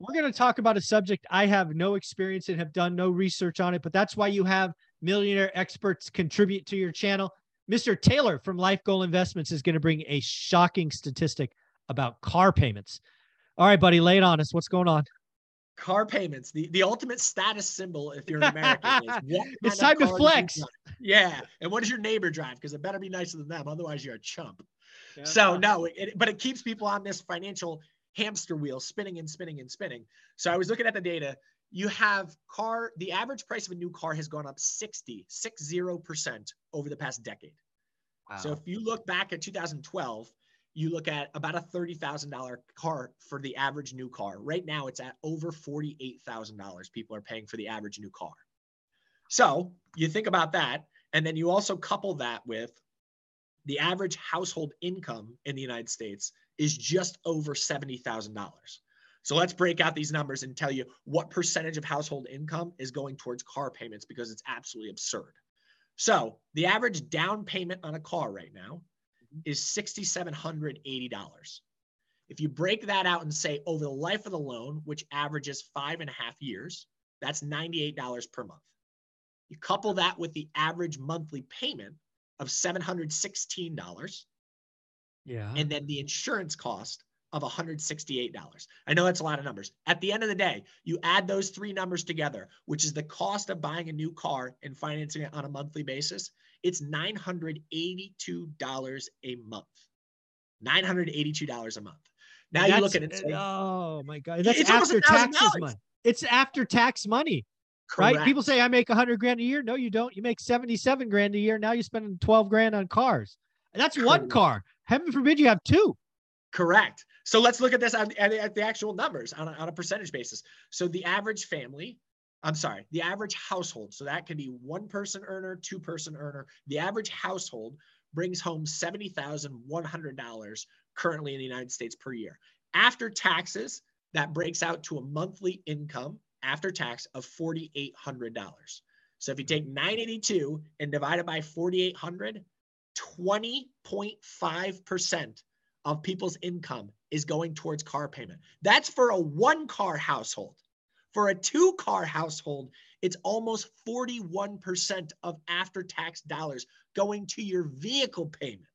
we're going to talk about a subject I have no experience and have done no research on it, but that's why you have millionaire experts contribute to your channel. Mr. Taylor from Life Goal Investments is going to bring a shocking statistic about car payments. All right, buddy, lay it on us. What's going on? Car payments, the, the ultimate status symbol if you're an American is it's time to flex. Yeah. And what does your neighbor drive? Because it better be nicer than them. Otherwise, you're a chump. Yeah, so, no, it, but it keeps people on this financial hamster wheel spinning and spinning and spinning. So, I was looking at the data. You have car, the average price of a new car has gone up 60, 60% over the past decade. Wow. So, if you look back at 2012, you look at about a $30,000 car for the average new car. Right now, it's at over $48,000 people are paying for the average new car. So you think about that. And then you also couple that with the average household income in the United States is just over $70,000. So let's break out these numbers and tell you what percentage of household income is going towards car payments because it's absolutely absurd. So the average down payment on a car right now mm-hmm. is $6,780. If you break that out and say over the life of the loan, which averages five and a half years, that's $98 per month. You couple that with the average monthly payment of $716. Yeah. And then the insurance cost of $168. I know that's a lot of numbers. At the end of the day, you add those three numbers together, which is the cost of buying a new car and financing it on a monthly basis. It's $982 a month. $982 a month. Now that's, you look at it. Say, oh my God. That's after taxes money. It's after tax money. Correct. Right? People say I make 100 grand a year. No, you don't. You make 77 grand a year. Now you're spending 12 grand on cars. And that's Correct. one car. Heaven forbid you have two. Correct. So let's look at this at, at the actual numbers on a, on a percentage basis. So the average family, I'm sorry, the average household, so that can be one person earner, two person earner. The average household brings home $70,100 currently in the United States per year. After taxes, that breaks out to a monthly income after tax of $4,800. So if you take 982 and divide it by 4,800, 20.5% of people's income is going towards car payment. That's for a one car household. For a two car household, it's almost 41% of after tax dollars going to your vehicle payment.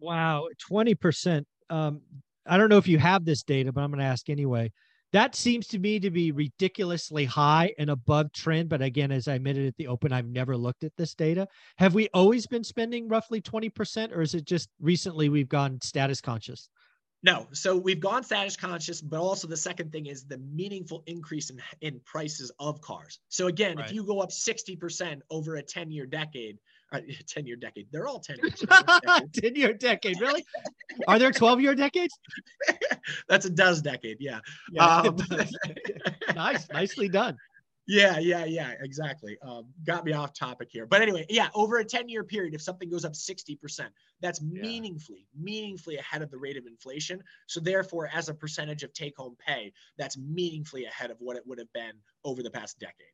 Wow, 20%. Um, I don't know if you have this data, but I'm going to ask anyway. That seems to me to be ridiculously high and above trend. But again, as I admitted at the open, I've never looked at this data. Have we always been spending roughly 20%, or is it just recently we've gone status conscious? No. So we've gone status conscious, but also the second thing is the meaningful increase in, in prices of cars. So again, right. if you go up 60% over a 10 year decade, uh, 10 year decade, they're all 10 years. 10 year decade, really? Are there 12 year decades? That's a does decade. Yeah. yeah um, nice. Nicely done. Yeah, yeah, yeah, exactly. Um, got me off topic here. But anyway, yeah, over a 10 year period, if something goes up 60%, that's yeah. meaningfully, meaningfully ahead of the rate of inflation. So, therefore, as a percentage of take home pay, that's meaningfully ahead of what it would have been over the past decade.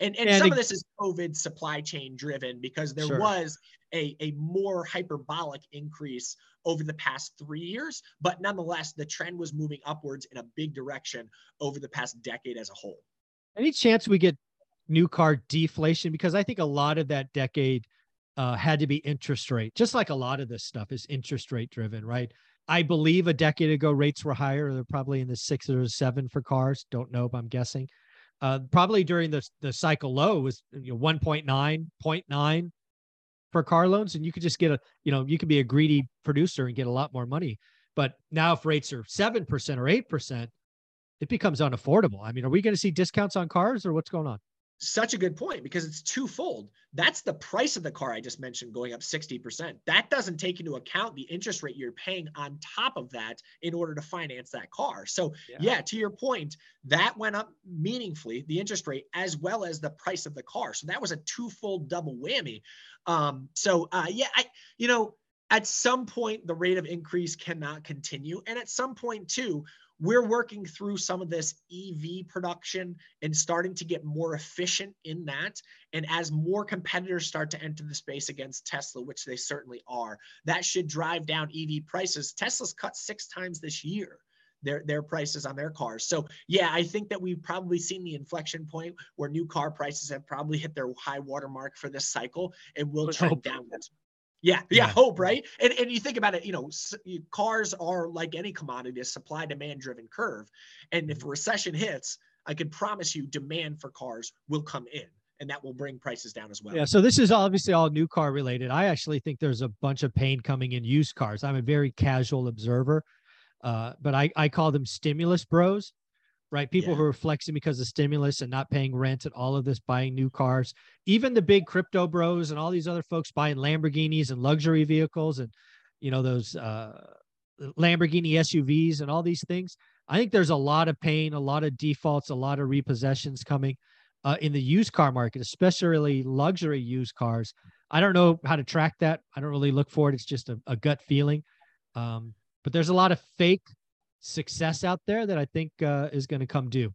And, and, and some it, of this is COVID supply chain driven because there sure. was a, a more hyperbolic increase over the past three years. But nonetheless, the trend was moving upwards in a big direction over the past decade as a whole. Any chance we get new car deflation? Because I think a lot of that decade uh, had to be interest rate, just like a lot of this stuff is interest rate driven, right? I believe a decade ago rates were higher. They're probably in the six or seven for cars. Don't know, but I'm guessing. Uh, probably during the the cycle low was you know 1.9, 0.9 for car loans, and you could just get a you know you could be a greedy producer and get a lot more money. But now if rates are seven percent or eight percent, it becomes unaffordable. I mean, are we going to see discounts on cars or what's going on? Such a good point because it's twofold. That's the price of the car I just mentioned going up 60%. That doesn't take into account the interest rate you're paying on top of that in order to finance that car. So, yeah, yeah to your point, that went up meaningfully, the interest rate, as well as the price of the car. So, that was a twofold double whammy. Um, so, uh, yeah, I, you know, at some point, the rate of increase cannot continue. And at some point, too, we're working through some of this EV production and starting to get more efficient in that. And as more competitors start to enter the space against Tesla, which they certainly are, that should drive down EV prices. Tesla's cut six times this year. their their prices on their cars. So yeah, I think that we've probably seen the inflection point where new car prices have probably hit their high water mark for this cycle and will trend downwards. Yeah, yeah, yeah, hope, right? And and you think about it, you know, cars are like any commodity, a supply demand driven curve. And if a recession hits, I can promise you demand for cars will come in and that will bring prices down as well. Yeah, so this is obviously all new car related. I actually think there's a bunch of pain coming in used cars. I'm a very casual observer. Uh, but I, I call them stimulus bros right? People yeah. who are flexing because of stimulus and not paying rent and all of this, buying new cars, even the big crypto bros and all these other folks buying Lamborghinis and luxury vehicles and, you know, those uh, Lamborghini SUVs and all these things. I think there's a lot of pain, a lot of defaults, a lot of repossessions coming uh, in the used car market, especially luxury used cars. I don't know how to track that. I don't really look for it. It's just a, a gut feeling. Um, but there's a lot of fake success out there that I think uh, is going to come due.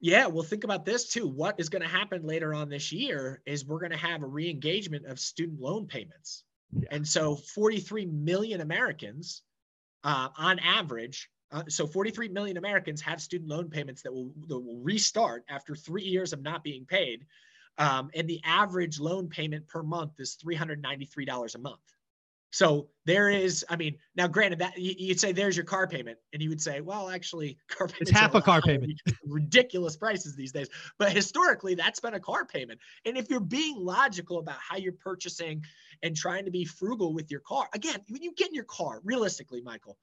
Yeah, well, think about this too. What is going to happen later on this year is we're going to have a re-engagement of student loan payments, yeah. and so 43 million Americans, uh, on average, uh, so 43 million Americans have student loan payments that will, that will restart after three years of not being paid, um, and the average loan payment per month is $393 a month. So there is, I mean, now granted that you'd say there's your car payment, and you would say, well, actually, car payment. It's half a car payment. Ridiculous prices these days, but historically, that's been a car payment. And if you're being logical about how you're purchasing and trying to be frugal with your car, again, when you get in your car, realistically, Michael,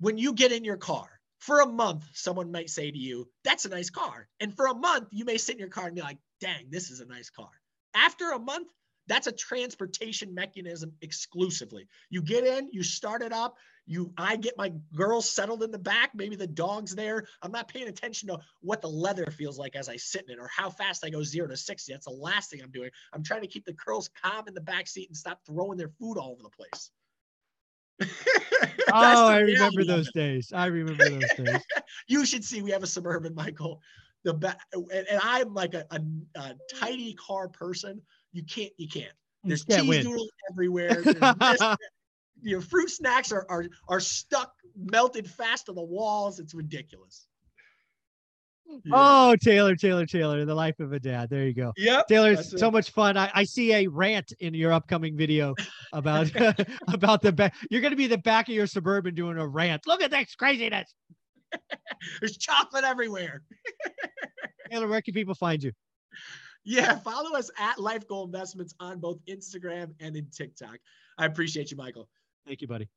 when you get in your car for a month, someone might say to you, "That's a nice car," and for a month, you may sit in your car and be like, "Dang, this is a nice car." After a month, that's a transportation mechanism exclusively. You get in, you start it up, you I get my girls settled in the back, maybe the dog's there. I'm not paying attention to what the leather feels like as I sit in it or how fast I go 0 to 60. That's the last thing I'm doing. I'm trying to keep the girls calm in the back seat and stop throwing their food all over the place. oh, I remember those days. I remember those days. you should see we have a suburban, Michael. The back, and, and I'm like a, a, a tidy car person you can't. You can't. There's you can't cheese win. doodles everywhere. your fruit snacks are, are are stuck, melted fast to the walls. It's ridiculous. Yeah. Oh, Taylor, Taylor, Taylor, the life of a dad. There you go. Yeah, Taylor, so much fun. I, I see a rant in your upcoming video about about the back. You're going to be the back of your suburban doing a rant. Look at this craziness. There's chocolate everywhere. Taylor, where can people find you? Yeah, follow us at Life Goal Investments on both Instagram and in TikTok. I appreciate you, Michael. Thank you, buddy.